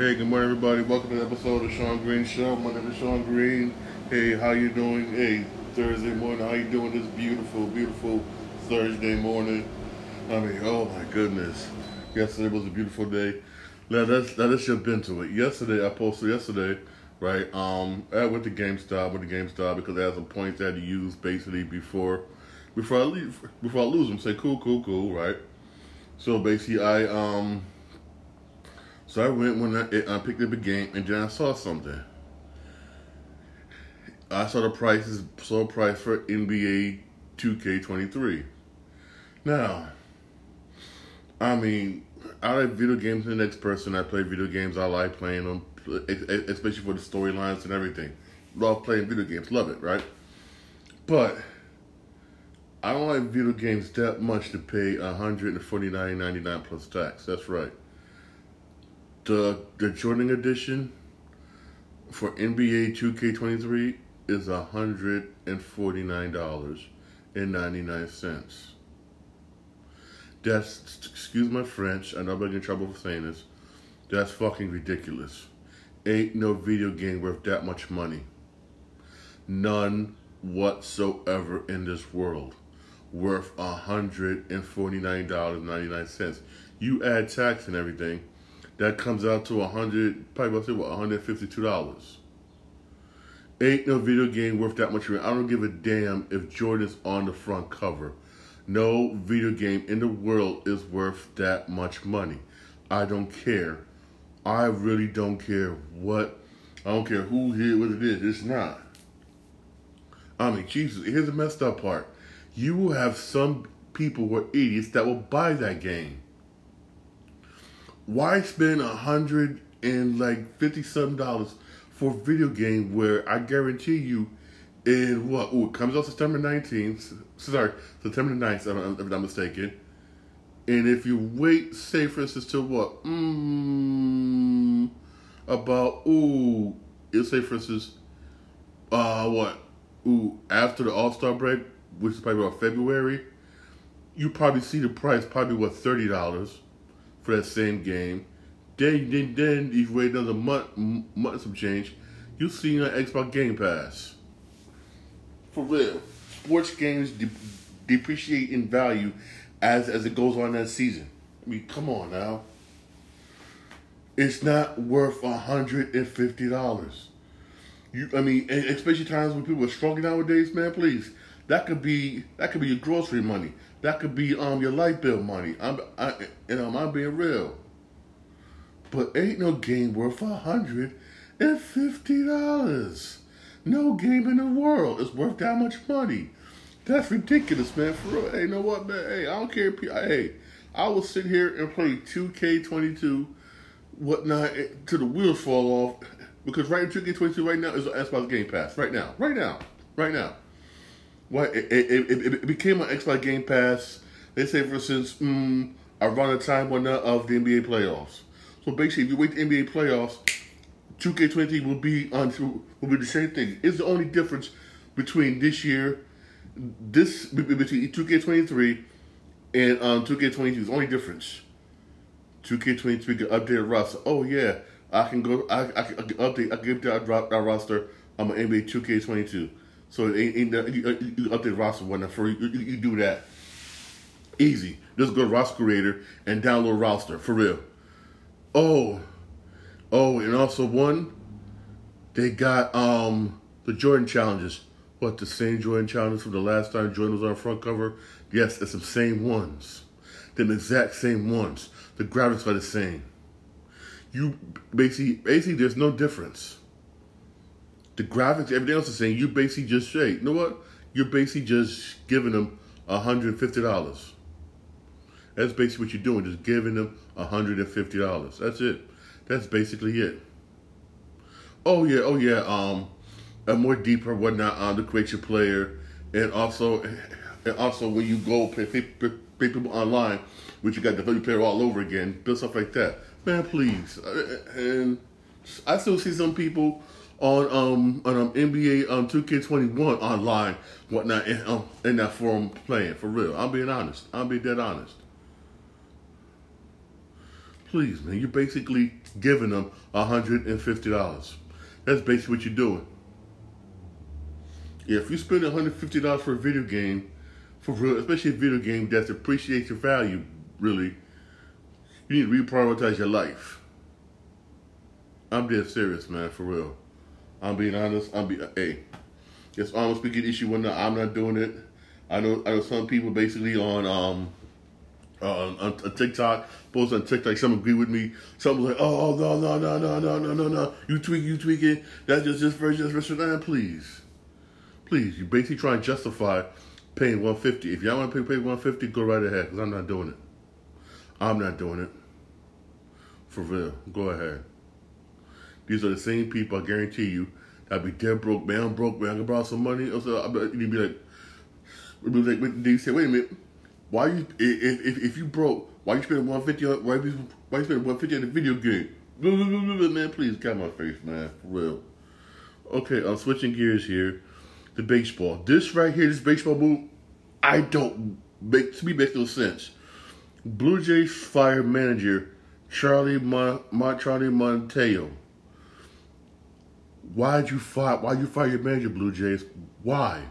Hey, good morning, everybody. Welcome to the episode of Shawn Green Show. My name is Shawn Green. Hey, how you doing? Hey, Thursday morning. How you doing this beautiful, beautiful Thursday morning? I mean, oh my goodness. Yesterday was a beautiful day. Let us let us jump into it. Yesterday, I posted yesterday, right? Um, I went to GameStop with the GameStop because I had some points I had to use basically before before I leave before I lose them. Say cool, cool, cool, right? So basically, I um so I went when I, I picked up a game and then I saw something. I saw the prices, saw price for NBA 2K23. Now, I mean, I like video games. The next person I play video games. I like playing them, especially for the storylines and everything. Love playing video games. Love it, right? But I don't like video games that much to pay 149.99 plus tax. That's right. The the Jordan edition for NBA 2K23 is hundred and forty nine dollars and ninety nine cents. That's excuse my French. I know I'm getting in trouble for saying this. That's fucking ridiculous. Ain't no video game worth that much money. None whatsoever in this world worth hundred and forty nine dollars ninety nine cents. You add tax and everything that comes out to a hundred, probably about say what, one hundred fifty-two dollars. Ain't no video game worth that much. Money. I don't give a damn if Jordan's on the front cover. No video game in the world is worth that much money. I don't care. I really don't care what. I don't care who here, what it is. It's not. I mean, Jesus. Here's the messed up part. You will have some people who are idiots that will buy that game why spend a hundred and like fifty dollars for a video game where I guarantee you in what ooh, it comes out September nineteenth sorry, September 9th, if I'm not mistaken. And if you wait, say for instance, to what? Mm, about ooh, it'll say for instance, uh what? Ooh, after the All Star break, which is probably about February, you probably see the price probably what thirty dollars for that same game. Then, then, then if you wait another month, month some change, you'll see on Xbox Game Pass. For real, sports games de- depreciate in value as as it goes on that season. I mean, come on now. It's not worth hundred and fifty dollars. You, I mean, especially times when people are struggling nowadays, man. Please, that could be that could be your grocery money. That could be um your light bill money. I'm I and I'm, I'm being real. But ain't no game worth a hundred and fifty dollars. No game in the world is worth that much money. That's ridiculous, man. For real. Hey, you know what, man? Hey, I don't care. Hey, I will sit here and play 2K22, whatnot, to the wheels fall off. Because right in 2K22 right now is on Xbox Game Pass. Right now. Right now. Right now. What it, it, it, it became an Xbox Game Pass. They say for since mm, around the time when of the NBA playoffs. So basically, if you wait the NBA playoffs, 2K20 will be on will be the same thing. It's the only difference between this year, this between 2K23 and um, 2K22 is the only difference. 2K23 can update roster. Oh yeah, I can go. I, I, can, update. I can update that, that roster. I'm an NBA 2K22. So it ain't, you, you update roster one for you, you, you do that easy. Just go to roster creator and download roster for real. Oh, oh, and also one, they got um the Jordan challenges. What the same Jordan challenges from the last time Jordan was on front cover? Yes, it's the same ones, the exact same ones. The graphics are the same. You basically, basically, there's no difference the graphics, everything else is saying you basically just say, you know what? You're basically just giving them $150. That's basically what you're doing, just giving them $150. That's it. That's basically it. Oh yeah, oh yeah, um a more deeper whatnot on the create your player and also and also when you go pay, pay, pay people online, which you got the player all over again, build stuff like that. Man, please. Uh, and I still see some people on um on um, NBA um 2K21 online, whatnot, in, um, in that forum playing for real. I'm being honest. I'm being dead honest. Please, man, you're basically giving them $150. That's basically what you're doing. Yeah, if you spend $150 for a video game, for real, especially a video game that appreciates your value, really, you need to reprioritize your life. I'm dead serious, man, for real. I'm being honest. I'm be hey. It's almost speaking issue when I'm not doing it. I know I know some people basically on um uh, on, on TikTok, post on TikTok, some agree with me. Some was like, oh no no no no no no no no, you tweak you tweaking. That's just this version, just version. Man, please, please, you basically try and justify paying 150. If y'all want to pay, pay 150, go right ahead, because I'm not doing it. I'm not doing it. For real, go ahead. These are the same people, I guarantee you, that be dead broke, man, I'm broke, man, I can borrow some money. Also, you'd be like, you'd be like, they say, wait a minute, why you, if, if, if you broke, why you spending 150 on, why you, why you spending 150 on the video game? Man, please, get my face, man, for real. Okay, I'm switching gears here to baseball. This right here, this baseball move, I don't make to me makes no sense. Blue Jays fire manager Charlie Mon, Mon Charlie Montoyo Why'd you fire? Why you fire your manager, Blue Jays? Why?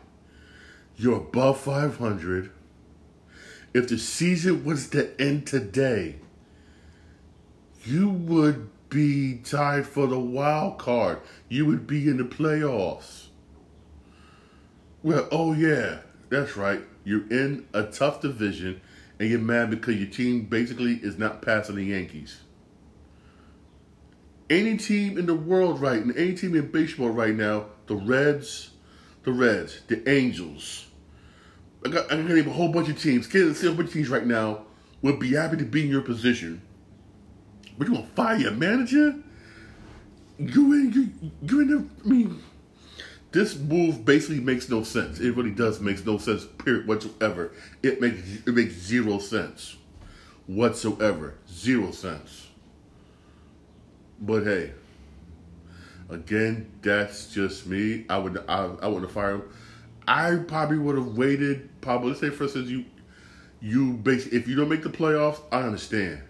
You're above 500. If the season was to end today, you would be tied for the wild card. You would be in the playoffs. Well, oh yeah, that's right. You're in a tough division and you're mad because your team basically is not passing the Yankees any team in the world right now, any team in baseball right now, the Reds, the Reds, the Angels. I got, I got name a whole bunch of teams. Can't see a bunch of teams right now would be happy to be in your position. But you want to fire your manager? You in you you in I mean this move basically makes no sense. It really does makes no sense, period whatsoever. It makes it makes zero sense. Whatsoever. Zero sense. But hey, again, that's just me. I would I, I wouldn't fire him. I probably would have waited. Probably let's say for instance you you basically if you don't make the playoffs, I understand.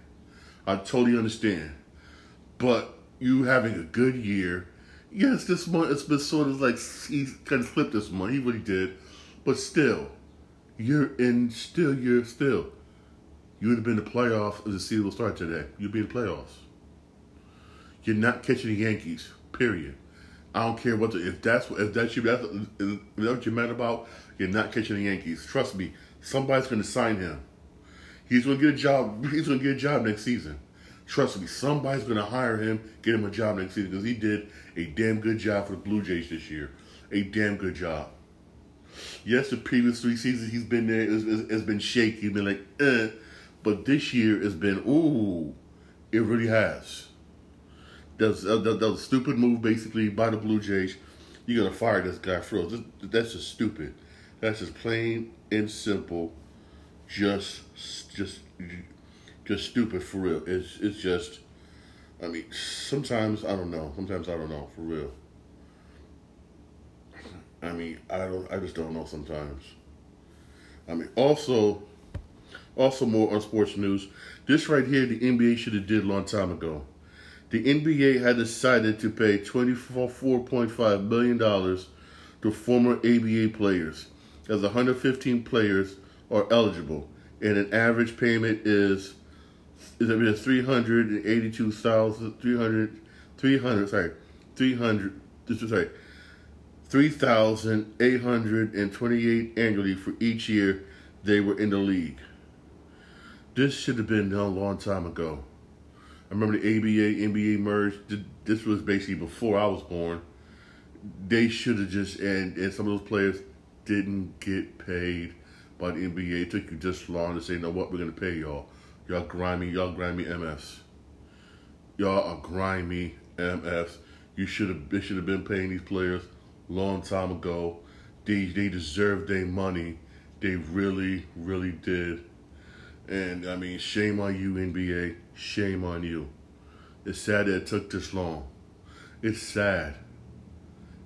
I totally understand. But you having a good year. Yes, this month it's been sort of like he kind of flipped this month. He really did. But still, you're in still you're still. You would have been the playoffs if the season will start today. You'd be in the playoffs. You're not catching the Yankees. Period. I don't care what the, if that's if that's you that's, if that's what you're mad about. You're not catching the Yankees. Trust me, somebody's going to sign him. He's going to get a job. He's to get a job next season. Trust me, somebody's going to hire him, get him a job next season because he did a damn good job for the Blue Jays this year. A damn good job. Yes, the previous three seasons he's been there has, been shaky. Been like, eh. But this year has been, ooh, it really has. Was a stupid move, basically, by the Blue Jays. You're gonna fire this guy for real. That's just stupid. That's just plain and simple. Just, just, just stupid for real. It's it's just. I mean, sometimes I don't know. Sometimes I don't know for real. I mean, I don't. I just don't know sometimes. I mean, also, also more on sports news. This right here, the NBA should have did a long time ago the NBA had decided to pay $24.5 million to former ABA players, as 115 players are eligible, and an average payment is is it 382,000 300 300 sorry 300 this is sorry 3,828 annually for each year they were in the league. This should have been done a long time ago. I remember the ABA, NBA merged. This was basically before I was born. They should have just, and, and some of those players didn't get paid by the NBA. It took you just long to say, know what, we're going to pay y'all. Y'all grimy, y'all grimy MFs. Y'all are grimy MFs. You should have, should have been paying these players long time ago. They, they deserve their money. They really, really did. And I mean, shame on you, NBA. Shame on you. It's sad that it took this long. It's sad.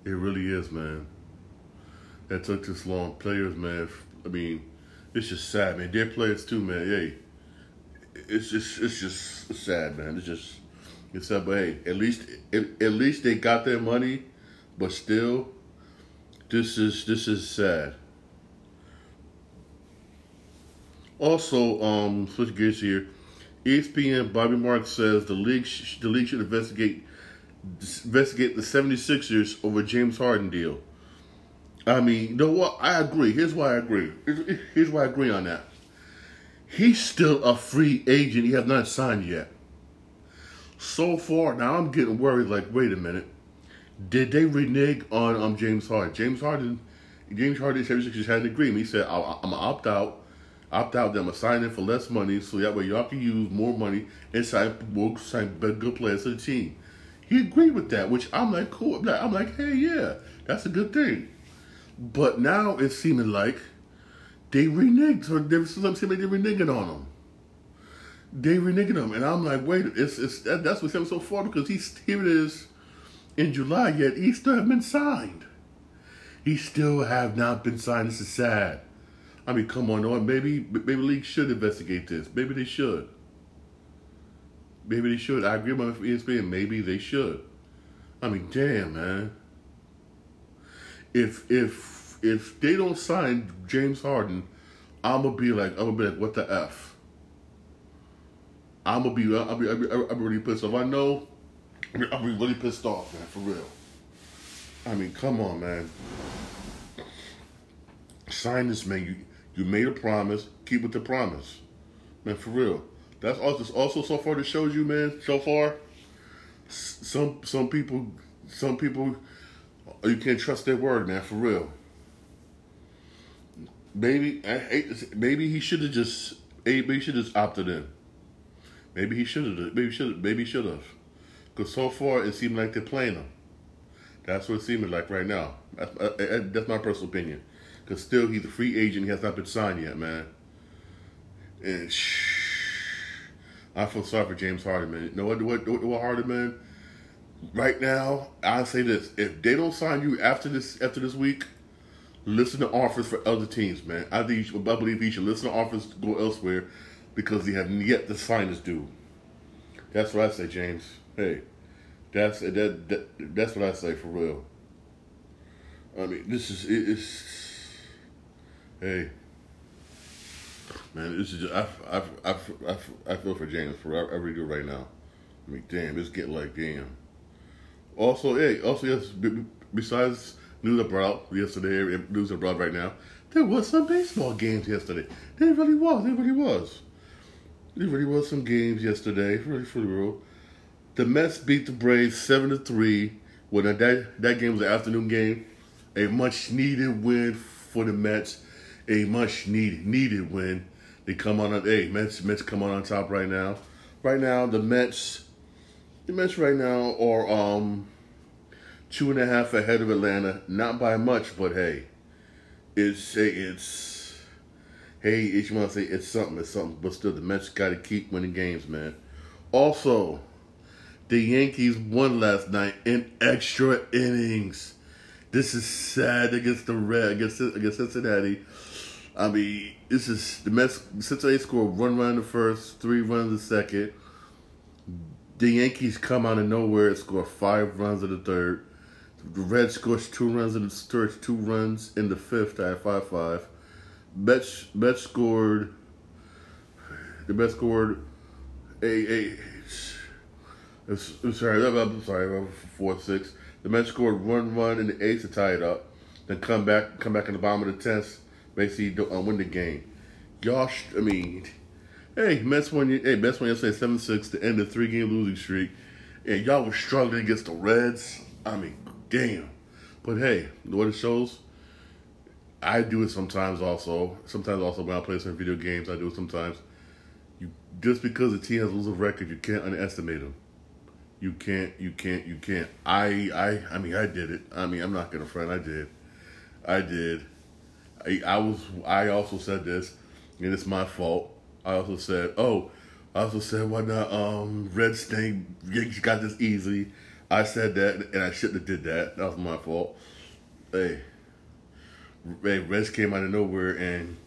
It really is, man. That took this long. Players, man. I mean, it's just sad, man. They're players too, man. Hey, it's just it's just sad, man. It's just it's sad, but hey, at least at, at least they got their money, but still, this is this is sad. Also, um, switch gears here. ESPN Bobby Marks says the league sh- the league should investigate investigate the 76ers over James Harden deal. I mean, you know what? I agree. Here's why I agree. Here's why I agree on that. He's still a free agent. He has not signed yet. So far, now I'm getting worried. Like, wait a minute. Did they renege on um, James Harden? James Harden, James Harden, 76ers had an agreement. He said, I'm going to opt out opt out. Them sign in for less money, so that way y'all can use more money and sign more sign better good players to the team. He agreed with that, which I'm like cool. I'm like, I'm like, hey, yeah, that's a good thing. But now it's seeming like they reneged, or they seeming they're reneging on him. They reneging him, and I'm like, wait, it's it's that, that's what's happening so far because he's here it is in July yet he still have been signed. He still have not been signed. This is sad. I mean, come on, on. Maybe maybe league should investigate this. Maybe they should. Maybe they should. I agree with ESPN. Maybe they should. I mean, damn, man. If if if they don't sign James Harden, I'm gonna be like, I'm gonna be like, what the f? I'm gonna be, I'll be, I'll be, I'll be really pissed off. I know, I'll be really pissed off, man, for real. I mean, come on, man. Sign this, man. You, you made a promise. Keep with the promise, man. For real. That's also also so far that shows you, man. So far, some some people, some people, you can't trust their word, man. For real. Maybe maybe he should have just maybe should have opted in. Maybe he should have. Maybe should. Maybe should have. Because so far it seemed like they're playing him. That's what it seems like right now. That's, uh, that's my personal opinion. Because still, he's a free agent. He has not been signed yet, man. And shh, I feel sorry for James Harden, man. You know what, what, what, what Harden, man? Right now, I say this: if they don't sign you after this after this week, listen to offers for other teams, man. I think should, I believe he should listen to offers to go elsewhere because they have yet to sign his due. That's what I say, James. Hey, that's that, that that's what I say for real. I mean, this is it's Hey, man, this is just, I, I, I, I, I feel for James for really do right now. I mean, damn, it's getting like damn. Also, hey, also yes, besides news out yesterday, news brought right now, there was some baseball games yesterday. There really was. There really was. There really was some games yesterday. Really, for the real. The Mets beat the Braves seven to three. When that that game was an afternoon game, a much needed win for the Mets a much needed needed win. They come on. Hey, Mets Mets come on on top right now. Right now, the Mets, the Mets right now are um two and a half ahead of Atlanta. Not by much, but hey, it's it's hey, each say it's something, it's something. But still, the Mets got to keep winning games, man. Also, the Yankees won last night in extra innings. This is sad against the Red against against Cincinnati. I mean, this is the Mets. Cincinnati scored one run in the first, three runs in the second. The Yankees come out of nowhere and score five runs in the third. The Reds scores two runs in the third, two runs in the fifth at five five. Mets Mets scored. The Mets scored a a. I'm sorry, I'm sorry, four six. The Mets scored one run in the eighth to tie it up. Then come back, come back in the bottom of the tenth basically uh, win the game. Y'all, I mean, hey, Mets won. Hey, Mets won yesterday seven six to end the three game losing streak, and y'all were struggling against the Reds. I mean, damn. But hey, what it shows, I do it sometimes. Also, sometimes also when I play some video games, I do it sometimes. You just because the team has a losing record, you can't underestimate them. You can't. You can't. You can't. I. I. I mean, I did it. I mean, I'm not gonna front. I did. I did. I, I was I also said this, and it's my fault. I also said, oh, I also said why not um Red Stain got this easy. I said that and I shouldn't have did that. That was my fault. Hey, hey, Reds came out of nowhere and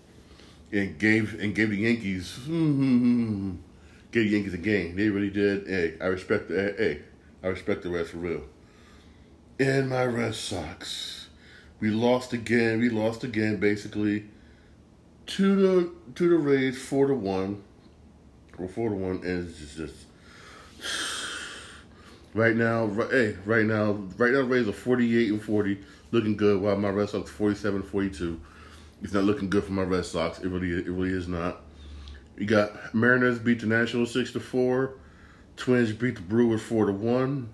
and gave and gave the Yankees hmm, gave Yankees a game. They really did. Hey, I respect the hey, I respect the Reds for real. And my Red Sox, we lost again. We lost again, basically to the to the Rays, four to one, or four to one, and it's just, right now. Right, hey, right now, right now, Rays are forty eight and forty, looking good. While my Red Sox 47 42. It's not looking good for my Red Sox. It really, it really is not. You got Mariners beat the Nationals six to four. Twins beat the Brewers four to one.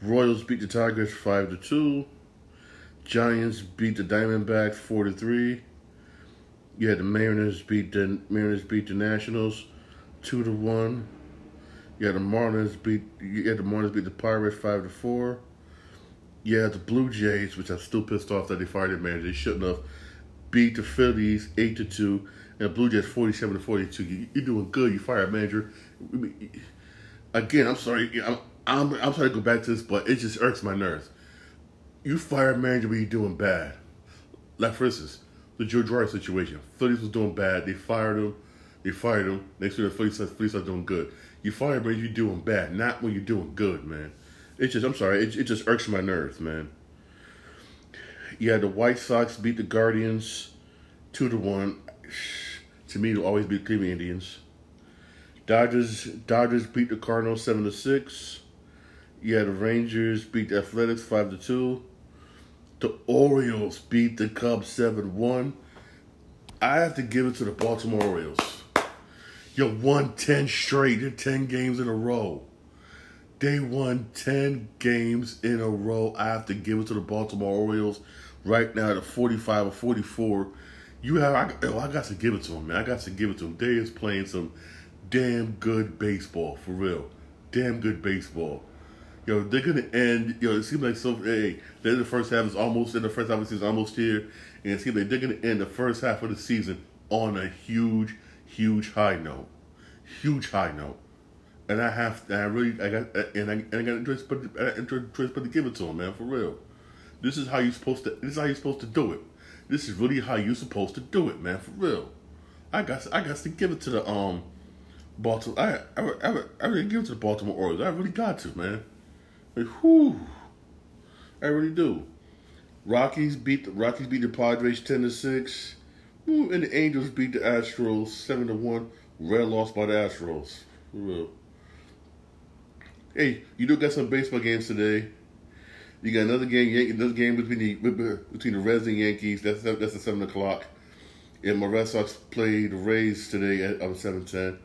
Royals beat the Tigers five to two. Giants beat the Diamondbacks four to three. You had the Mariners beat the Mariners beat the Nationals two to one. You had the Marlins beat you had the Marlins beat the Pirates five to four. You had the Blue Jays, which I'm still pissed off that they fired their manager. They shouldn't have beat the Phillies eight to two, and the Blue Jays forty seven to forty two. You, are doing good. You fire a manager. Again, I'm sorry. I'm, I'm I'm sorry to go back to this, but it just irks my nerves. You fire a manager when you're doing bad. Like for instance, the Joe Girardi situation. Phillies was doing bad. They fired him. They fired him. Next year, the Phillies, Phillies are doing good. You fire him when you're doing bad, not when you're doing good, man. It just, I'm sorry, it, it just irks my nerves, man. Yeah, the White Sox beat the Guardians two to one. To me, it'll always beat Cleveland Indians. Dodgers Dodgers beat the Cardinals seven to six. Yeah, the Rangers beat the Athletics five to two. The Orioles beat the Cubs 7 1. I have to give it to the Baltimore Orioles. You won 10 straight, you're 10 games in a row. They won 10 games in a row. I have to give it to the Baltimore Orioles right now at 45 or 44. You have, I, oh, I got to give it to them, man. I got to give it to them. They is playing some damn good baseball, for real. Damn good baseball yo, they're gonna end. Yo, it seems like so. Hey, then the first half is almost in the first half of the season, almost here, and it seems like they're gonna end the first half of the season on a huge, huge high note, huge high note. And I have, and I really, I got, and I, and I got interest, but interest, but to give it to them, man, for real. This is how you're supposed to. This is how you're supposed to do it. This is really how you're supposed to do it, man, for real. I got, I got to give it to the um, Baltimore. I, I, I, I really give it to the Baltimore Orioles. I really got to, man. Like, whew. I really do. Rockies beat the Rockies beat the Padres ten to six. And the Angels beat the Astros seven to one. Red lost by the Astros. Hey, you do got some baseball games today. You got another game, another game between the between the Reds and Yankees. That's that's at seven o'clock. And my Red Sox play the Rays today at um, seven ten,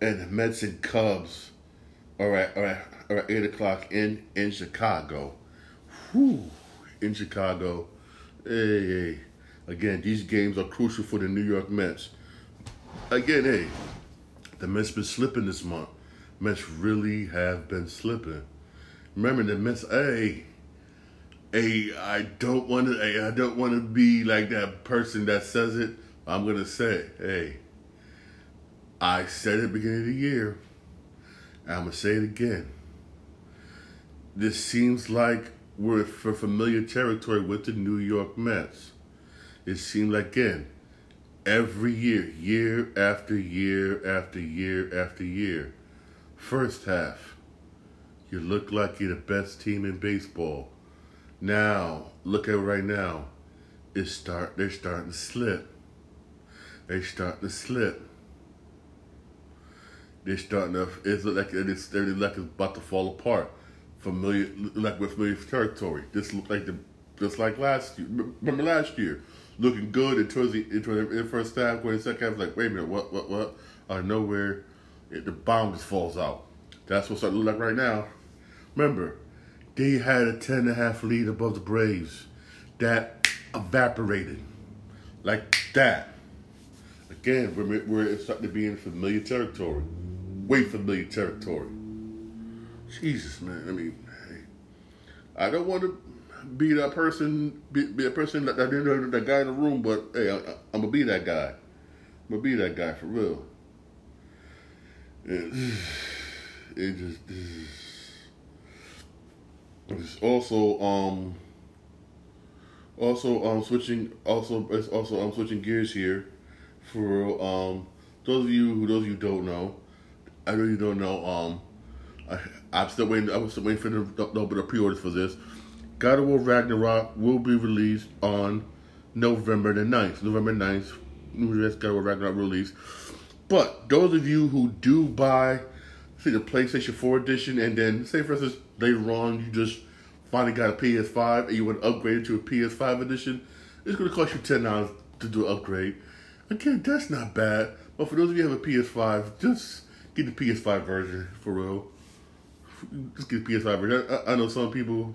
and the Mets and Cubs. All right, all right or 8 o'clock in, in Chicago. Whew, in Chicago. Hey, hey. Again, these games are crucial for the New York Mets. Again, hey, the Mets been slipping this month. Mets really have been slipping. Remember the Mets, hey, hey, I don't want to, hey, I don't want to be like that person that says it. I'm gonna say, hey, I said it beginning of the year. I'm gonna say it again this seems like we're for familiar territory with the New York Mets. It seems like again, every year, year after year after year after year, first half, you look like you're the best team in baseball. Now, look at right now. It's start they're starting to slip. They're starting to slip. They're starting to it's like it's they're like it's about to fall apart familiar, like with familiar territory. This looked like the, just like last year. Remember last year, looking good and towards the, towards the first half, going second half, like wait a minute, what, what, what? Out of nowhere, it, the bomb just falls out. That's what's to look like right now. Remember, they had a ten and a half lead above the Braves. That evaporated like that. Again, we're, we're starting to be in familiar territory, way familiar territory. Jesus, man. I mean, hey, I don't want to be that person, be, be a person that that, that, that guy in the room, but hey, I, am gonna be that guy. I'm gonna be that guy for real. It, it just, it's also um also um switching also it's also I'm um, switching gears here for um those of you who those of you don't know I really don't know. Um, I, I'm still waiting. I'm still waiting for the, the, the pre-orders for this. God of War Ragnarok will be released on November the 9th. November 9th, New God of War Ragnarok release. But those of you who do buy, say the PlayStation 4 edition, and then say for instance later on you just finally got a PS5 and you want to upgrade it to a PS5 edition, it's going to cost you ten dollars to do an upgrade. Again, that's not bad. But for those of you who have a PS5, just get the PS5 version for real. Just get PS5 version. I, I know some people.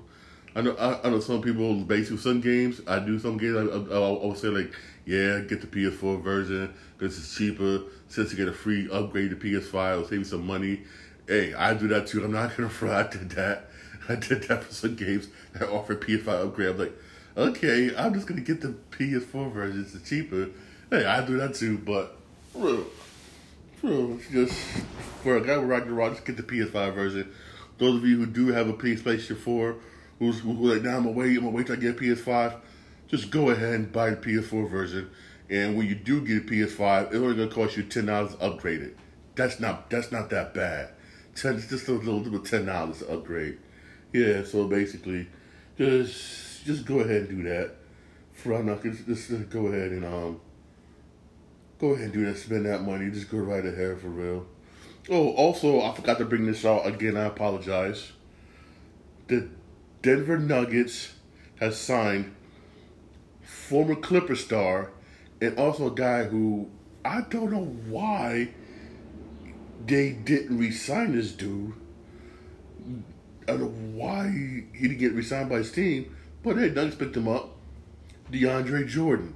I know I, I, know some people basically some games. I do some games. I, I, I would say like, yeah, get the PS4 version because it's cheaper. Since you get a free upgrade to PS5, it'll save you some money. Hey, I do that too. I'm not gonna front. Did that. I did that for some games that offer PS5 upgrade. I'm like, okay, I'm just gonna get the PS4 version. It's cheaper. Hey, I do that too, but real, real, just for a guy with Ragnarok, just get the PS5 version. Those of you who do have a PlayStation 4, who's who like, now I'm gonna wait, I'm gonna wait till I get a PS5. Just go ahead and buy the PS4 version. And when you do get a PS5, it's only gonna cost you ten dollars to upgrade it. That's not that's not that bad. Ten, just a little, little ten dollars to upgrade. Yeah, so basically, just just go ahead and do that. For I'm not just, just go ahead and um go ahead and do that. Spend that money. Just go right ahead for real. Oh, also, I forgot to bring this out again. I apologize. The Denver Nuggets has signed former Clipper star and also a guy who I don't know why they didn't resign this dude. I don't know why he didn't get resigned by his team, but hey, Nuggets picked him up. DeAndre Jordan.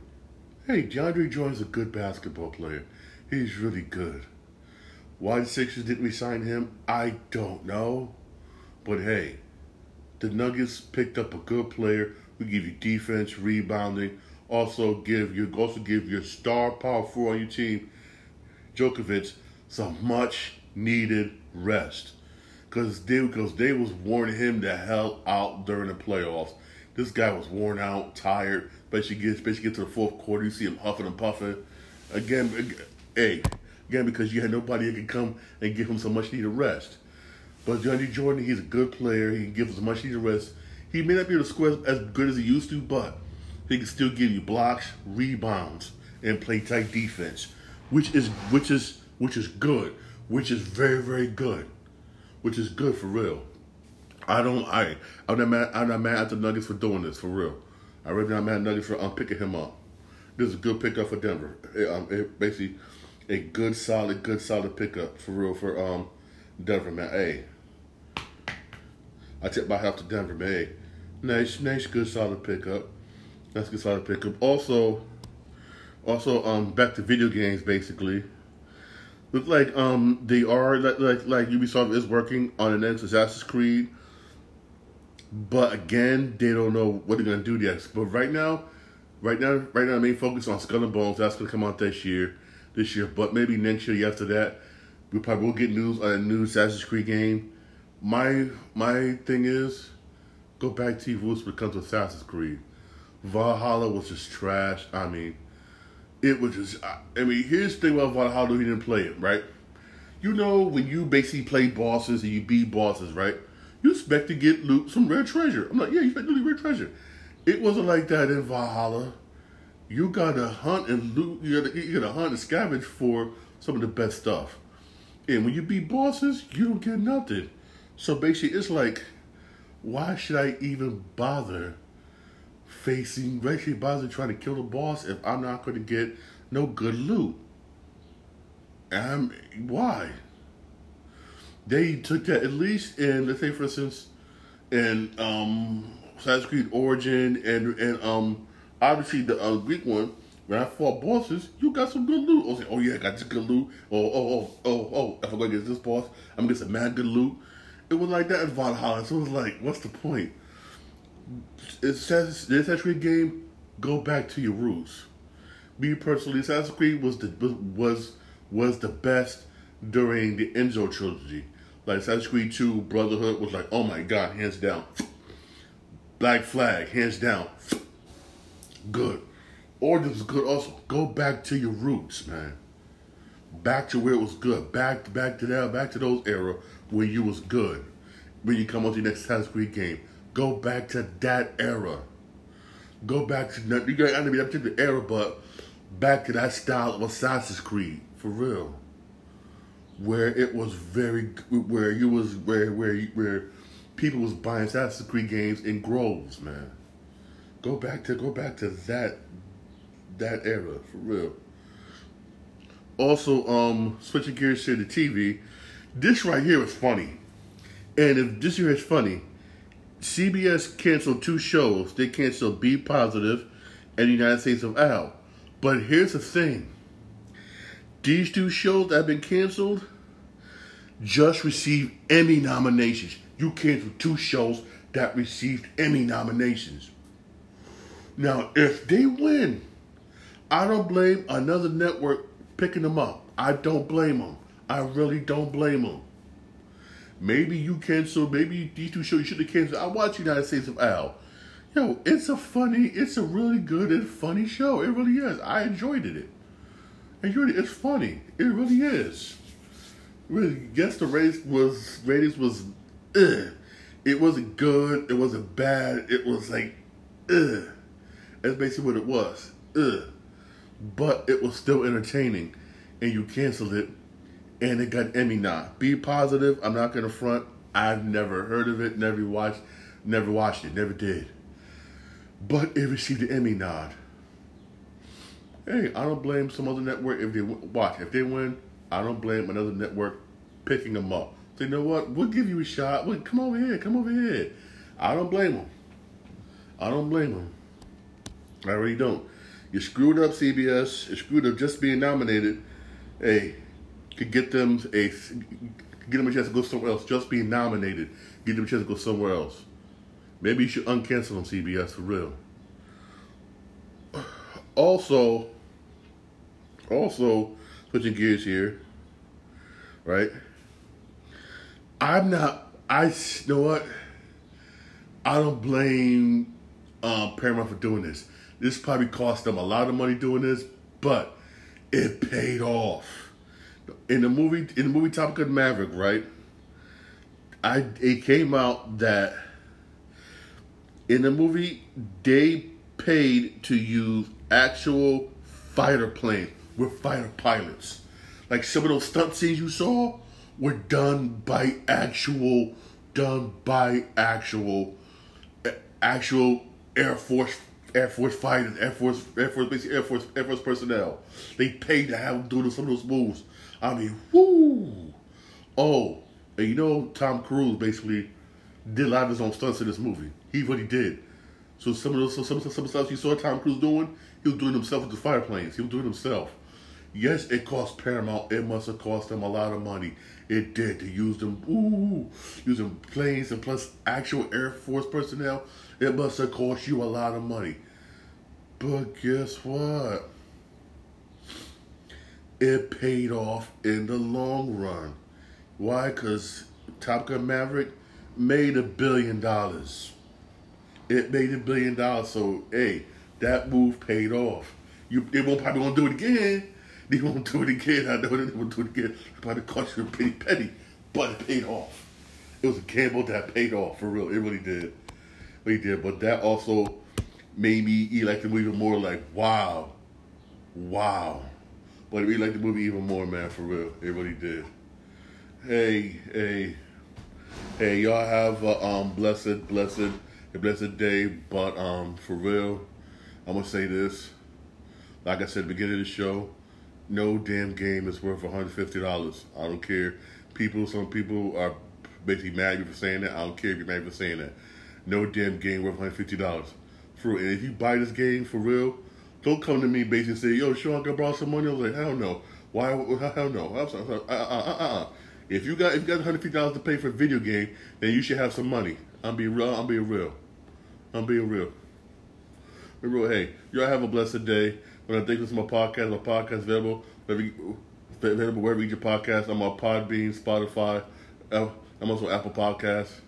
Hey, DeAndre Jordan's a good basketball player. He's really good. Why the Sixers didn't resign him, I don't know. But hey, the Nuggets picked up a good player who give you defense, rebounding, also give you also give your star power forward on your team, Djokovic, some much needed rest because they because they was wearing him the hell out during the playoffs. This guy was worn out, tired. Especially get especially get to the fourth quarter, you see him huffing and puffing. Again, hey, again because you had nobody that could come and give him some much needed rest. But Johnny Jordan, he's a good player. He gives us much needed rest. He may not be able to score as good as he used to, but he can still give you blocks, rebounds, and play tight defense, which is which is which is good, which is very very good which is good for real. I don't. I. I'm not mad. I'm not mad at the Nuggets for doing this for real. I really not mad at Nuggets for um, picking him up. This is a good pickup for Denver. It, um, it basically a good, solid, good, solid pickup for real for um Denver, man. Hey, I tip my hat to Denver, man. Hey, nice, nice, good, solid pickup. That's good, solid pickup. Also, also um back to video games, basically. Look like um they are like like like Ubisoft is working on an next Assassin's Creed, but again they don't know what they're gonna do yet. But right now, right now, right now, main focus on Skull and Bones. That's gonna come out this year, this year. But maybe next year, after that, we probably will get news on a new Assassin's Creed game. My my thing is, go back to Roots when comes to Assassin's Creed. Valhalla was just trash. I mean it was just. I mean, here's the thing about how he didn't play it, right? You know, when you basically play bosses and you beat bosses, right? You expect to get loot some rare treasure. I'm like, yeah, you expect to rare treasure. It wasn't like that in Valhalla. You gotta hunt and loot. You gotta, you gotta hunt and scavenge for some of the best stuff. And when you beat bosses, you don't get nothing. So basically, it's like, why should I even bother? facing Rachel Bowser trying to kill the boss if I'm not to get no good loot. Um, why? They took that at least in let's say for instance in um Assassin's Creed Origin and and um obviously the uh, Greek one when I fought bosses, you got some good loot. I was like, oh yeah, I got this good loot. Oh oh oh oh oh, if I'm gonna get this boss, I'm gonna get some mad good loot. It was like that in Valhalla. So it was like, what's the point? it says Assassin's Creed game, go back to your roots. Me personally, Assassin's Creed was the was was the best during the Ezio trilogy. Like Assassin's Creed 2, Brotherhood was like, oh my god, hands down. Black Flag, hands down. Good. Origins was good also. Go back to your roots, man. back to where it was good. Back back to that back to those era where you was good. When you come on to the next Assassin's Creed game. Go back to that era. Go back to that. you got to be up to the era, but back to that style of Assassin's Creed for real, where it was very where you was where where where people was buying Assassin's Creed games in groves, man. Go back to go back to that that era for real. Also, um, switching gears to the TV, this right here is funny, and if this here is funny, CBS canceled two shows. They canceled Be Positive and United States of Al. But here's the thing these two shows that have been canceled just received Emmy nominations. You canceled two shows that received Emmy nominations. Now, if they win, I don't blame another network picking them up. I don't blame them. I really don't blame them. Maybe you cancel. Maybe these two shows you should have canceled. I watch United States of Al. Yo, it's a funny. It's a really good and funny show. It really is. I enjoyed it. Enjoyed it. It's funny. It really is. Really, guess the race was ratings was. Ugh. It wasn't good. It wasn't bad. It was like, ugh. That's basically what it was. Ugh. But it was still entertaining, and you canceled it and it got Emmy nod. Be positive. I'm not gonna front. I've never heard of it. Never watched. Never watched it. Never did. But it received an Emmy nod. Hey, I don't blame some other network if they watch. If they win, I don't blame another network picking them up. So you know what? We'll give you a shot. Well, come over here. Come over here. I don't blame them. I don't blame them. I really don't. You screwed up CBS. You screwed up just being nominated. Hey, could get them a get them a chance to go somewhere else. Just being nominated, get them a chance to go somewhere else. Maybe you should uncancel on CBS for real. Also, also switching gears here, right? I'm not. I you know what? I don't blame um, Paramount for doing this. This probably cost them a lot of money doing this, but it paid off in the movie in the movie Top Gun Maverick, right? I it came out that in the movie they paid to use actual fighter plane with fighter pilots. Like some of those stunt scenes you saw were done by actual done by actual actual Air Force Air Force fighters, Air Force Air Force basically Air Force Air Force personnel. They paid to have them do some of those moves. I mean, whoo! Oh, and you know, Tom Cruise basically did a lot of his own stunts in this movie. He really did. So some of those, some, some, some stuff you saw Tom Cruise doing, he was doing himself with the fire planes. He was doing himself. Yes, it cost Paramount. It must have cost them a lot of money. It did to use them. Ooh, using planes and plus actual Air Force personnel. It must have cost you a lot of money. But guess what? it paid off in the long run. Why? Because Top Gun Maverick made a billion dollars. It made a billion dollars. So, hey, that move paid off. You, they won't probably won't do it again. They won't do it again. I know they won't do it again. It probably cost you a pretty penny, but it paid off. It was a gamble that paid off for real. It really did. It really did. But that also made me like the movie more like, wow, wow. But we like the movie even more, man, for real. It really did. Hey, hey, hey, y'all have a um, blessed, blessed, a blessed day. But um, for real, I'm gonna say this. Like I said at the beginning of the show, no damn game is worth $150. I don't care. People, some people are basically mad at you for saying that. I don't care if you're mad for saying that. No damn game worth $150. For real. And if you buy this game for real, don't come to me basically say, yo, Shawn, I borrow some money? I was like, hell no. Why? Hell no. I'm sorry. Uh, uh, uh, uh, If you got if you got $150 to pay for a video game, then you should have some money. I'm being real. I'm being real. I'm being real. Be real. Hey, y'all have a blessed day. When I think this is my podcast, my podcast available available wherever you get your podcast. I'm on Podbean, Spotify. I'm also Apple Podcasts.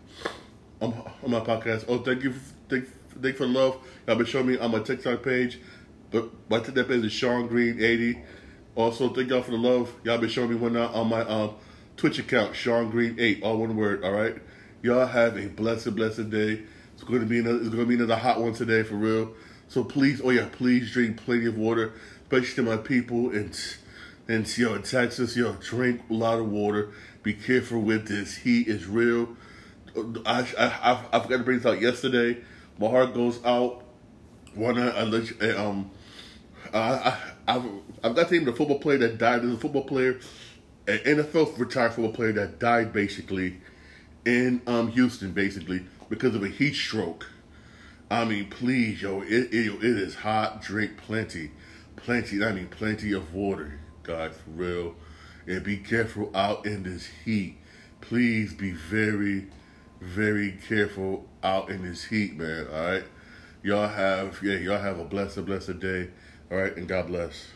I'm on my podcast. Oh, thank you, thank, thank you for the love. Y'all been showing me on my TikTok page. But my TikTok page is Shawn Green 80 Also, thank y'all for the love. Y'all been showing me one out on my um, Twitch account, Shawn Green Eight, all one word. All right. Y'all have a blessed, blessed day. It's going to be another. It's going to be another hot one today for real. So please, oh yeah, please drink plenty of water, especially to my people and and yo in Texas. Yo, drink a lot of water. Be careful with this heat. is real. I, I, I, forgot to bring this out yesterday. My heart goes out. One, I, I um, I, I, I've, I've got to name the football player that died. There's a football player, an NFL retired football player that died basically in um Houston, basically because of a heat stroke. I mean, please, yo, it, it, it is hot. Drink plenty, plenty. I mean, plenty of water, God, for real. And be careful out in this heat. Please be very, very careful out in this heat, man. All right, y'all have yeah, y'all have a blessed, blessed day. All right, and God bless.